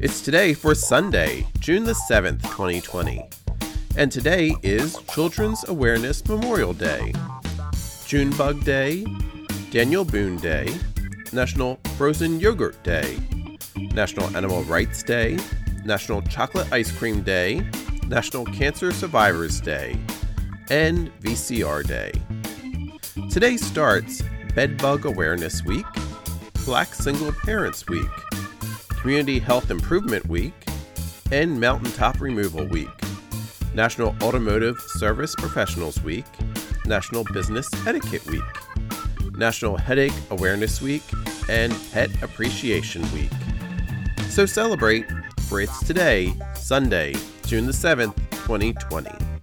It's today for Sunday, June the 7th, 2020. And today is Children's Awareness Memorial Day, Junebug Day, Daniel Boone Day, National Frozen Yogurt Day, National Animal Rights Day, National Chocolate Ice Cream Day, National Cancer Survivors Day, and VCR Day. Today starts Bedbug Awareness Week, Black Single Parents Week, Community Health Improvement Week, and Mountaintop Removal Week, National Automotive Service Professionals Week, National Business Etiquette Week, National Headache Awareness Week, and Pet Appreciation Week. So celebrate, for it's today, Sunday, June the 7th, 2020.